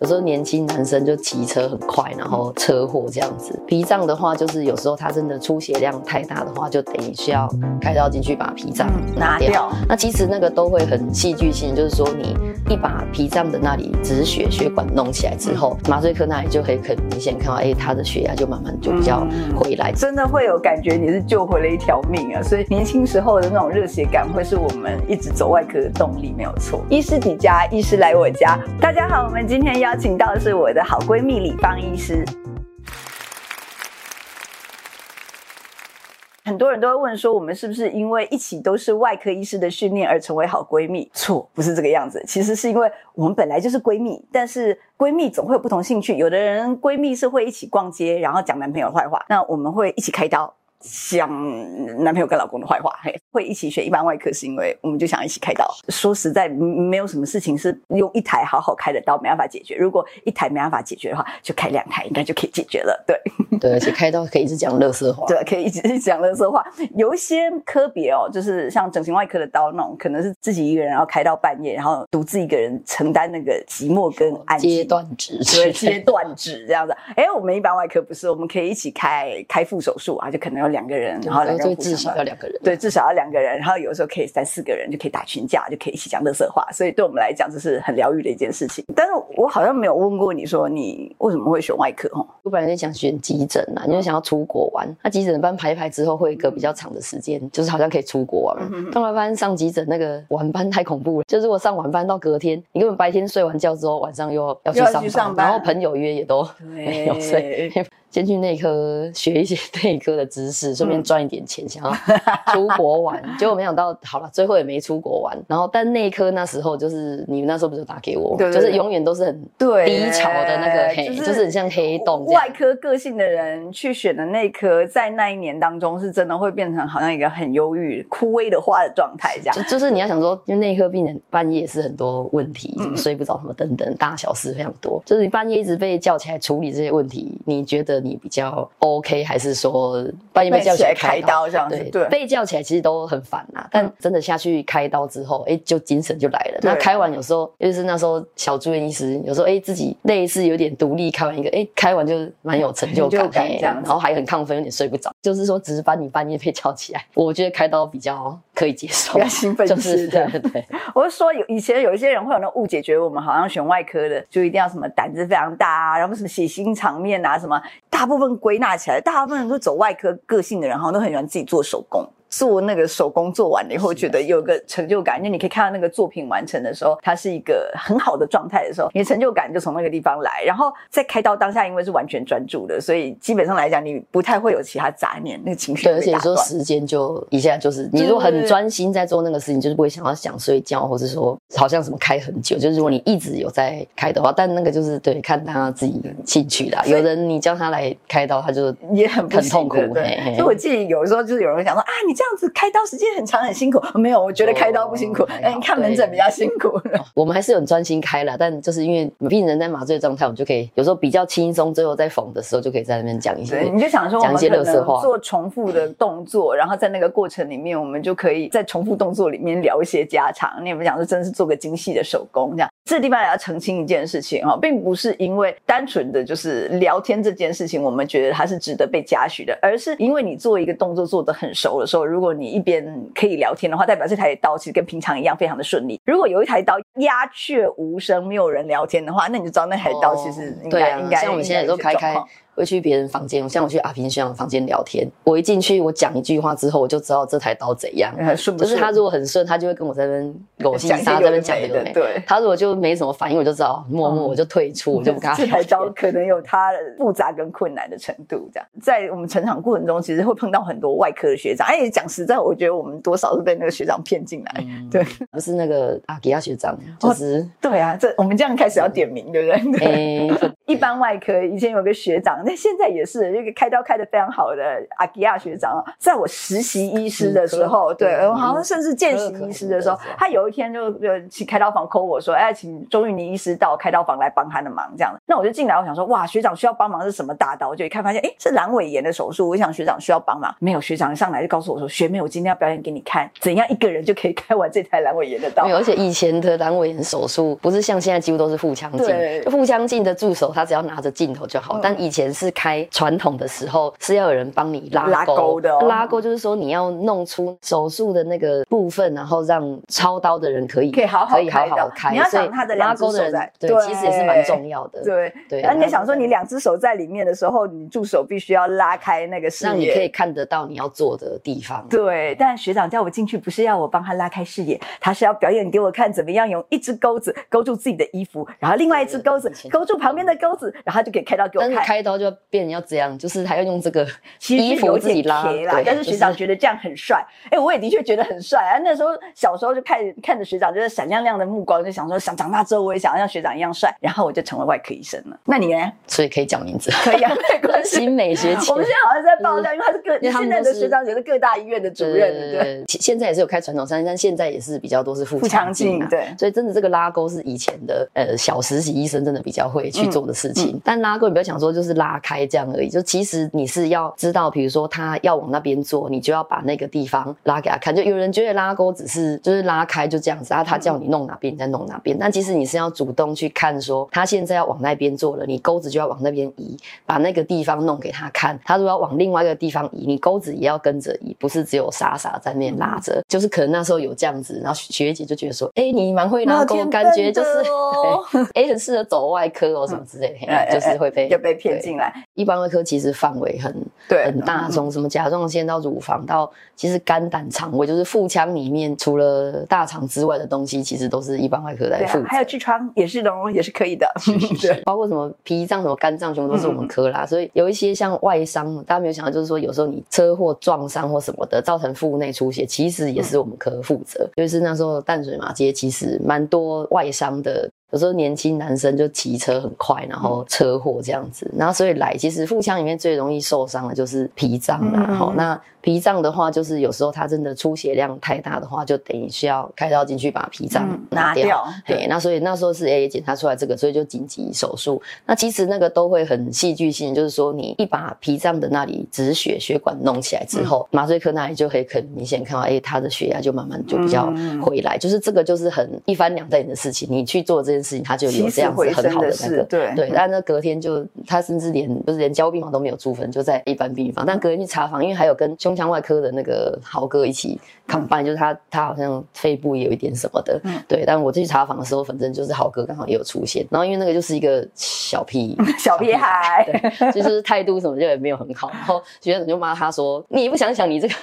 有时候年轻男生就骑车很快，然后车祸这样子。脾脏的话，就是有时候他真的出血量太大的话，就等于需要开刀进去把脾脏拿掉。那其实那个都会很戏剧性，就是说你一把脾脏的那里止血血管弄起来之后，麻醉科那里就可以很明显看到，哎，他的血压就慢慢就比较回来，真的会有感觉你是救回了一条命啊！所以年轻时候的那种热血感，会是我们一直走外科的动力，没有错。医师抵家，医师来我家。大家好，我们今天邀请到的是我的好闺蜜李芳医师。很多人都会问说，我们是不是因为一起都是外科医师的训练而成为好闺蜜？错，不是这个样子。其实是因为我们本来就是闺蜜，但是闺蜜总会有不同兴趣。有的人闺蜜是会一起逛街，然后讲男朋友坏话，那我们会一起开刀。讲男朋友跟老公的坏话，嘿，会一起选一般外科，是因为我们就想一起开刀。说实在，没有什么事情是用一台好好开的刀没办法解决。如果一台没办法解决的话，就开两台，应该就可以解决了。对，对，而且开刀可以一直讲乐色话，对，可以一直讲乐色话。有一些科别哦，就是像整形外科的刀那种，可能是自己一个人，然后开到半夜，然后独自一个人承担那个寂寞跟安静。阶段值，对，阶段值这样子。哎，我们一般外科不是，我们可以一起开开腹手术啊，就可能有两个人，然后两个人至少要两个人，对，至少要两个人。然后有的时候可以三四个人，就可以打群架，就可以一起讲乐色话。所以对我们来讲，这是很疗愈的一件事情。但是我好像没有问过你说你为什么会选外科？哦，我本来是想选急诊啊，因为想要出国玩。那急诊班排一排之后，会一个比较长的时间，就是好像可以出国玩。后来发现上急诊那个晚班太恐怖了，就是我上晚班到隔天，你根本白天睡完觉之后，晚上又要去上班，上班然后朋友约也都没有睡。先去内科学一些 内科的知识，顺便赚一点钱，想要出国玩。结果没想到，好了，最后也没出国玩。然后，但内科那时候就是你们那时候不是打给我，就是永远都是很低潮的那个黑，就是、就是很像黑洞。外科个性的人去选的内科，在那一年当中是真的会变成好像一个很忧郁、枯萎的花的状态，这样。就就是你要想说，因为内科病人半夜是很多问题，什么睡不着，什么等等，大小事非常多。就是你半夜一直被叫起来处理这些问题，你觉得？你比较 OK，还是说半夜被叫起来开刀这样子？对，对被叫起来其实都很烦呐。但真的下去开刀之后，哎，就精神就来了。那开完有时候，尤其是那时候小住院医师，有时候哎自己类似有点独立，开完一个哎开完就蛮有成就感，这样，然后还很亢奋，有点睡不着。就是说，只是把你半夜被叫起来，我觉得开刀比较可以接受，比较兴奋，就是这样。对，对，我是说有以前有一些人会有那误解，觉得我们好像选外科的就一定要什么胆子非常大啊，然后什么血腥场面啊什么。大部分归纳起来，大部分人都走外科个性的人，好像都很喜欢自己做手工。做那个手工做完了以后，觉得有个成就感，因为你可以看到那个作品完成的时候，它是一个很好的状态的时候，你的成就感就从那个地方来。然后在开刀当下，因为是完全专注的，所以基本上来讲，你不太会有其他杂念，那个情绪。对，而且有时候时间就一下就是，你如果很专心在做那个事情，就是不会想要想睡觉，或者说好像什么开很久。就是如果你一直有在开的话，但那个就是对看他自己兴趣啦。有人你叫他来开刀，他就也很很痛苦。对，所以我记得有时候就是有人会讲说啊，你这。这样子开刀时间很长很辛苦，没有，我觉得开刀不辛苦，哎、oh, 欸，看门诊比较辛苦。我们还是很专心开了，但就是因为病人在麻醉状态，我们就可以有时候比较轻松，最后在缝的时候就可以在那边讲一些，你就想说讲一些乐色话，做重复的动作，然后在那个过程里面，我们就可以在重复动作里面聊一些家常。你也不讲说真的是做个精细的手工这样。这地方也要澄清一件事情哈，并不是因为单纯的就是聊天这件事情，我们觉得它是值得被嘉许的，而是因为你做一个动作做得很熟的时候，如果你一边可以聊天的话，代表这台刀其实跟平常一样非常的顺利。如果有一台刀鸦雀无声，没有人聊天的话，那你就知道那台刀其实应该、哦、啊，应该像我们现在都开开。会去别人房间，像我去阿平学长房间聊天，我一进去，我讲一句话之后，我就知道这台刀怎样。顺不顺？就是他如果很顺，他就会跟我在那边狗戏沙在那边讲的。对，他如果就没什么反应，我就知道默默我就退出，嗯、我就不跟他。这台刀可能有它复杂跟困难的程度，这样在我们成长过程中，其实会碰到很多外科的学长。哎，讲实在，我觉得我们多少是被那个学长骗进来。嗯、对，不是那个阿吉亚学长，就是、哦、对啊，这我们这样开始要点名，对不对？哎，一般外科以前有个学长，那现在也是一个开刀开的非常好的阿吉亚学长，在我实习医师的时候，对，我好像甚至见习医师的时候，他有一天就就去开刀房 call 我说，哎，请钟玉妮医师到开刀房来帮他的忙，这样的。那我就进来，我想说，哇，学长需要帮忙是什么大刀？我就一看发现，哎，是阑尾炎的手术。我想学长需要帮忙，没有，学长一上来就告诉我说，学妹，我今天要表演给你看，怎样一个人就可以开完这台阑尾炎的刀。没有，而且以前的阑尾炎手术不是像现在几乎都是腹腔镜，腹腔镜的助手他只要拿着镜头就好，嗯、但以前是开传统的时候是要有人帮你拉拉钩的、哦，拉钩就是说你要弄出手术的那个部分，然后让操刀的人可以可以好好可以好好开。你要想他的两只手在，对，对，其实也是蛮重要的。对对，那你想说你两只手在里面的时候，你助手必须要拉开那个视野，让你可以看得到你要做的地方。对，但学长叫我进去，不是要我帮他拉开视野，他是要表演给我看怎么样用一只钩子勾住自己的衣服，然后另外一只钩子勾住旁边的钩子，然后就可以开刀给我看。开刀就要变要这样，就是还要用这个 衣服自己拉。对，但是学长觉得这样很帅。哎，我也的确觉得很帅啊。那时候小时候就看看着学长，就是闪亮亮的目光，就想说想长大之后我也想要像学长一样帅。然后我就成为外科医生了。那你呢？所以可以讲名字？可以啊，没关系。新美学姐，我们现在好像在爆料，因为他是各现在的学长也是各大医院的主任。对，现在也是有开传统三，但现在也是比较多是腹腔镜。对，所以真的这个拉钩是以前的呃小实习医生真的比较会去做的事情。但拉钩你不要想说就是拉开这样而已，就其实你是要知道，比如说他要往那边做，你就要把那个地方拉给他看。就有人觉得拉钩只是就是拉开就这样子，然后他叫你弄哪边你再弄哪边，但其实你是要主动去看，说他现在要往那边做了，你钩子就要往那边移，把那个地方弄给他看。他如果要往另外一个地方移，你钩子也要跟着移，不是只有傻傻在那边拉着。就是可能那时候有这样子，然后学姐就觉得说，哎，你蛮会拉钩，感觉就是哎很适合走外科哦什么之类的，就是会被 就被骗进来。一般外科其实范围很对很大，从什么甲状腺到乳房到其实肝胆肠胃，就是腹腔里面除了大肠之外的东西，其实都是一般外科来负责。还有痔疮也是的，也是可以的。对，包括什么脾脏、什么肝脏、全部都是我们科啦。所以有一些像外伤，大家没有想到，就是说有时候你车祸撞伤或什么的，造成腹内出血，其实也是我们科负责。就是那时候淡水马街其实蛮多外伤的。有时候年轻男生就骑车很快，然后车祸这样子，然后所以来其实腹腔里面最容易受伤的就是脾脏啦。好，那脾脏的话，就是有时候它真的出血量太大的话，就等于需要开刀进去把脾脏拿掉。对，那所以那时候是 A 检查出来这个，所以就紧急手术。那其实那个都会很戏剧性，就是说你一把脾脏的那里止血血管弄起来之后，麻醉科那里就可以很明显看到，哎，他的血压就慢慢就比较回来。就是这个就是很一翻两瞪眼的事情，你去做这件事情，他就有这样子很好的那个，对对，但那隔天就他甚至连就是连交病房都没有住分，就在一般病房。但隔天去查房，因为还有跟胸腔外科的那个豪哥一起 combine，就是他他好像肺部也有一点什么的，对。但我去查房的时候，反正就是豪哥刚好也有出现。然后因为那个就是一个小屁 小屁孩，对，就是态度什么就也没有很好。然后学长就骂他说：“你不想想你这个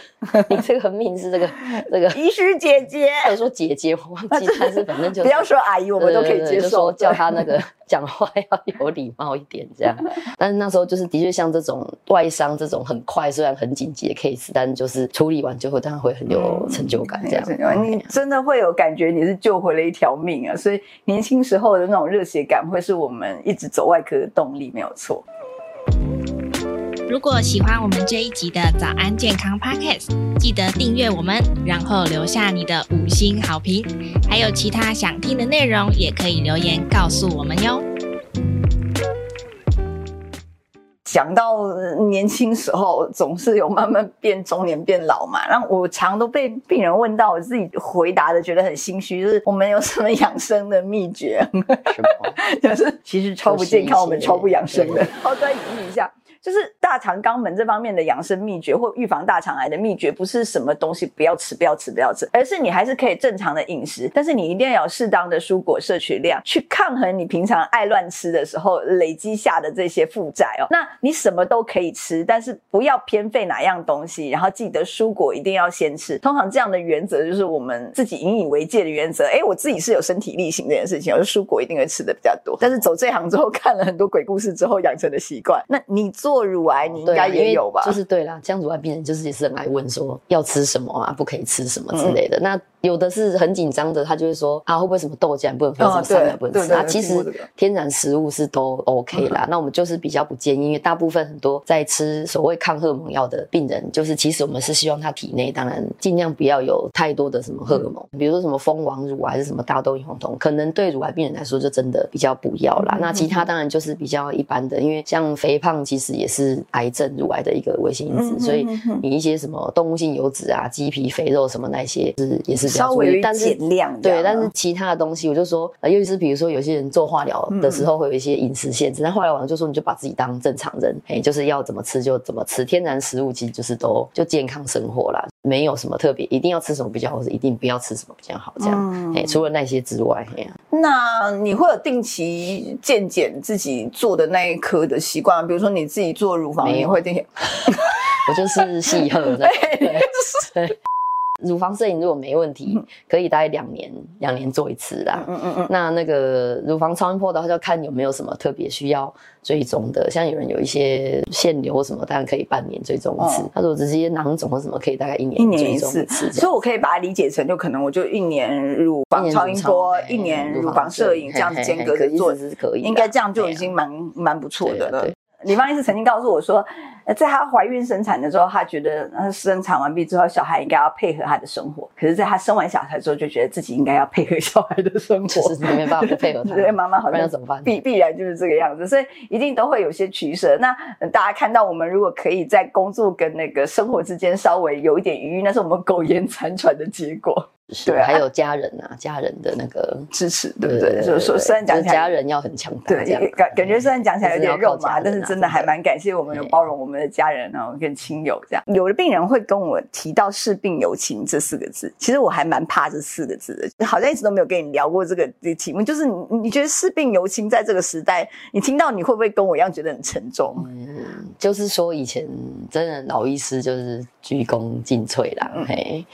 你这个命是这个这个 医师姐姐。”他说姐姐，我忘记，但是反正就不要说阿姨，我们都可以接受。叫他那个 讲话要有礼貌一点，这样。但是那时候就是的确像这种外伤这种很快，虽然很紧急的 case，但就是处理完就会当然会很有成就感，这样。你真的会有感觉你是救回了一条命啊！所以年轻时候的那种热血感，会是我们一直走外科的动力，没有错。如果喜欢我们这一集的早安健康 Podcast，记得订阅我们，然后留下你的五星好评。还有其他想听的内容，也可以留言告诉我们哟。讲到年轻时候，总是有慢慢变中年变老嘛。然后我常都被病人问到，我自己回答的觉得很心虚，就是我们有什么养生的秘诀？什么？就是其实超不健康，我们超不养生的。好，再隐喻一下。就是大肠肛门这方面的养生秘诀，或预防大肠癌的秘诀，不是什么东西不要吃、不要吃、不要吃，而是你还是可以正常的饮食，但是你一定要有适当的蔬果摄取量，去抗衡你平常爱乱吃的时候累积下的这些负债哦。那你什么都可以吃，但是不要偏废哪样东西，然后记得蔬果一定要先吃。通常这样的原则就是我们自己引以为戒的原则。诶，我自己是有身体力行这件事情，我就蔬果一定会吃的比较多。但是走这行之后，看了很多鬼故事之后养成的习惯，那你做。做乳癌你应该也有吧？就是对啦，像乳癌病人就是也是很爱问说要吃什么啊，不可以吃什么之类的。嗯、那有的是很紧张的，他就会说啊，会不会什么豆浆不能喝，什么酸奶不能吃？啊，其实天然食物是都 OK 啦。那我们就是比较不建议，因为大部分很多在吃所谓抗荷尔蒙药的病人，就是其实我们是希望他体内当然尽量不要有太多的什么荷尔蒙，比如说什么蜂王乳还是什么大豆异黄酮，可能对乳癌病人来说就真的比较不要啦。那其他当然就是比较一般的，因为像肥胖其实也是癌症乳癌的一个危险因子，所以你一些什么动物性油脂啊、鸡皮、肥肉什么那些是也是比较注意，但是减量对，但是其他的东西我就说，呃，尤其是比如说有些人做化疗的时候会有一些饮食限制，那化疗完就说你就把自己当正常人，哎，就是要怎么吃就怎么吃，天然食物其实就是都就健康生活啦，没有什么特别一定要吃什么比较好，或者一定不要吃什么比较好这样，哎，除了那些之外，那你会有定期健检自己做的那一科的习惯吗？比如说你自己做乳房，你会定期？我就是细喝的，对。乳房摄影如果没问题，可以大概两年两年做一次啦。嗯嗯嗯。那那个乳房超音波的话，就要看有没有什么特别需要追踪的，像有人有一些腺瘤什么，当然可以半年追踪一次。他说直接囊肿或什么，可以大概一年一年一次。所以我可以把它理解成，就可能我就一年乳房超音波，一年乳房摄影这样子间隔着做是可以，应该这样就已经蛮蛮不错的了。李芳医师曾经告诉我说，在她怀孕生产的时候，她觉得她生产完毕之后，小孩应该要配合她的生活。可是，在她生完小孩之后，就觉得自己应该要配合小孩的生活，就 是没办法不配合他。对，妈妈好像要怎么办？必必然就是这个样子，所以一定都会有些取舍。那大家看到我们如果可以在工作跟那个生活之间稍微有一点余裕，那是我们苟延残喘的结果。对，还有家人啊，家人的那个支持，对不对？所以说，虽然讲起来，家人要很强大，对，感感觉虽然讲起来有点肉麻，但是真的还蛮感谢我们有包容我们的家人然后跟亲友这样。有的病人会跟我提到“视病友情”这四个字，其实我还蛮怕这四个字的，好像一直都没有跟你聊过这个这题目。就是你你觉得“视病友情”在这个时代，你听到你会不会跟我一样觉得很沉重？嗯，就是说以前真的老医师就是鞠躬尽瘁啦，嘿。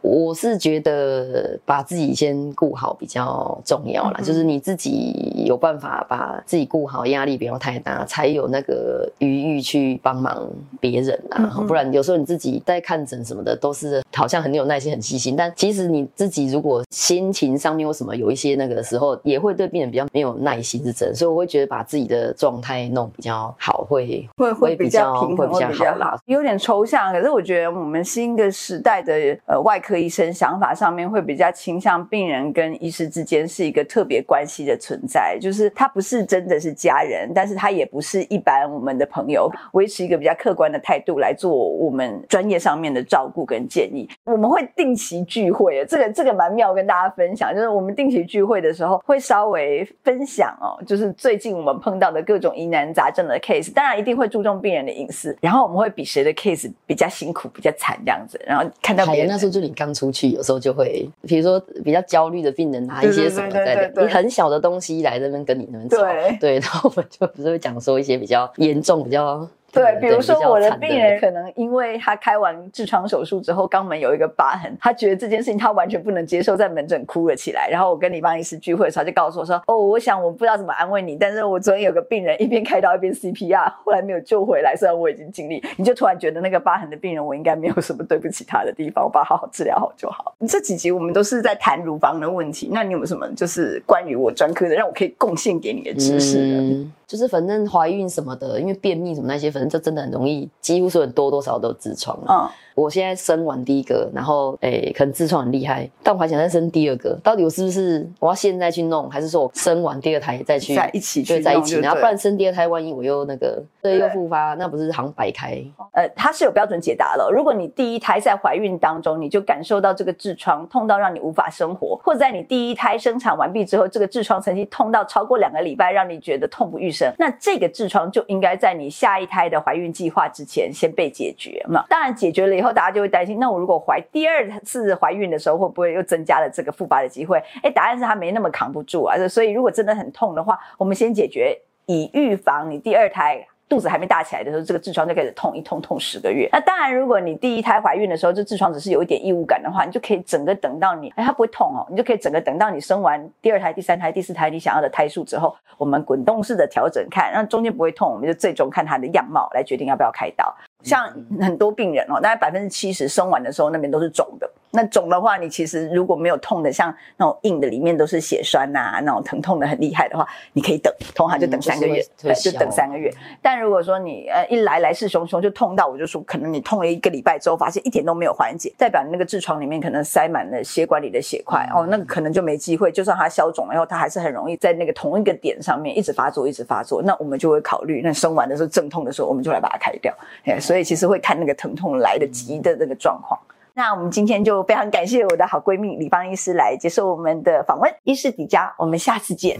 我是觉得把自己先顾好比较重要啦，嗯、就是你自己有办法把自己顾好，压力不要太大，才有那个余裕去帮忙别人啊。嗯、不然有时候你自己在看诊什么的，都是好像很有耐心、很细心，但其实你自己如果心情上面有什么有一些那个的时候，也会对病人比较没有耐心是真。所以我会觉得把自己的状态弄比较好，会会会比较平衡，会比较好啦。有点抽象，可是我觉得我们新的时代的呃外科。科医生想法上面会比较倾向病人跟医师之间是一个特别关系的存在，就是他不是真的是家人，但是他也不是一般我们的朋友，维持一个比较客观的态度来做我们专业上面的照顾跟建议。我们会定期聚会，这个这个蛮妙，跟大家分享，就是我们定期聚会的时候会稍微分享哦，就是最近我们碰到的各种疑难杂症的 case，当然一定会注重病人的隐私，然后我们会比谁的 case 比较辛苦、比较惨这样子，然后看到别人那时候就你。刚出去，有时候就会，比如说比较焦虑的病人拿一些什么在，你很小的东西来这边跟你那边吵，对，然后我们就不是会讲说一些比较严重、比较。对，比如说我的病人可能因为他开完痔疮手术之后肛门有一个疤痕，他觉得这件事情他完全不能接受，在门诊哭了起来。然后我跟李邦医师聚会的时候，就告诉我说：“哦，我想我不知道怎么安慰你，但是我昨天有个病人一边开刀一边 CPR，后来没有救回来，虽然我已经尽力。”你就突然觉得那个疤痕的病人，我应该没有什么对不起他的地方，我把他好好治疗好就好。这几集我们都是在谈乳房的问题，那你有没有什么就是关于我专科的，让我可以贡献给你的知识呢？嗯就是反正怀孕什么的，因为便秘什么那些，反正就真的很容易，几乎所有人多多少少都有痔疮。嗯。我现在生完第一个，然后诶、欸，可能痔疮很厉害，但我还想再生第二个。到底我是不是我要现在去弄，还是说我生完第二胎再去在一起去对在一起？然后不然生第二胎，万一我又那个对又复发，那不是好像白开？呃，它是有标准解答了。如果你第一胎在怀孕当中，你就感受到这个痔疮痛到让你无法生活，或者在你第一胎生产完毕之后，这个痔疮曾经痛到超过两个礼拜，让你觉得痛不欲生，那这个痔疮就应该在你下一胎的怀孕计划之前先被解决嘛。当然解决了以后，大家就会担心那。我如果怀第二次怀孕的时候，会不会又增加了这个复发的机会？哎，答案是他没那么扛不住啊。所以如果真的很痛的话，我们先解决，以预防你第二胎肚子还没大起来的时候，这个痔疮就开始痛，一痛痛十个月。那当然，如果你第一胎怀孕的时候，这痔疮只是有一点异物感的话，你就可以整个等到你，哎，它不会痛哦，你就可以整个等到你生完第二胎、第三胎、第四胎你想要的胎数之后，我们滚动式的调整看，让中间不会痛，我们就最终看它的样貌来决定要不要开刀。像很多病人哦，大概百分之七十生完的时候那边都是肿的，那肿的话，你其实如果没有痛的，像那种硬的里面都是血栓呐、啊，那种疼痛的很厉害的话，你可以等，通常就等三个月，嗯就是、就等三个月。但如果说你呃一来来势汹汹就痛到，我就说可能你痛了一个礼拜之后，发现一点都没有缓解，代表你那个痔疮里面可能塞满了血管里的血块、嗯、哦，那个可能就没机会。就算它消肿了以后，它还是很容易在那个同一个点上面一直发作，一直发作。那我们就会考虑，那生完的时候阵痛的时候，我们就来把它开掉。哎，所以其实会看那个疼痛来得及的那个状况。那我们今天就非常感谢我的好闺蜜李芳医师来接受我们的访问，医师迪迦，我们下次见。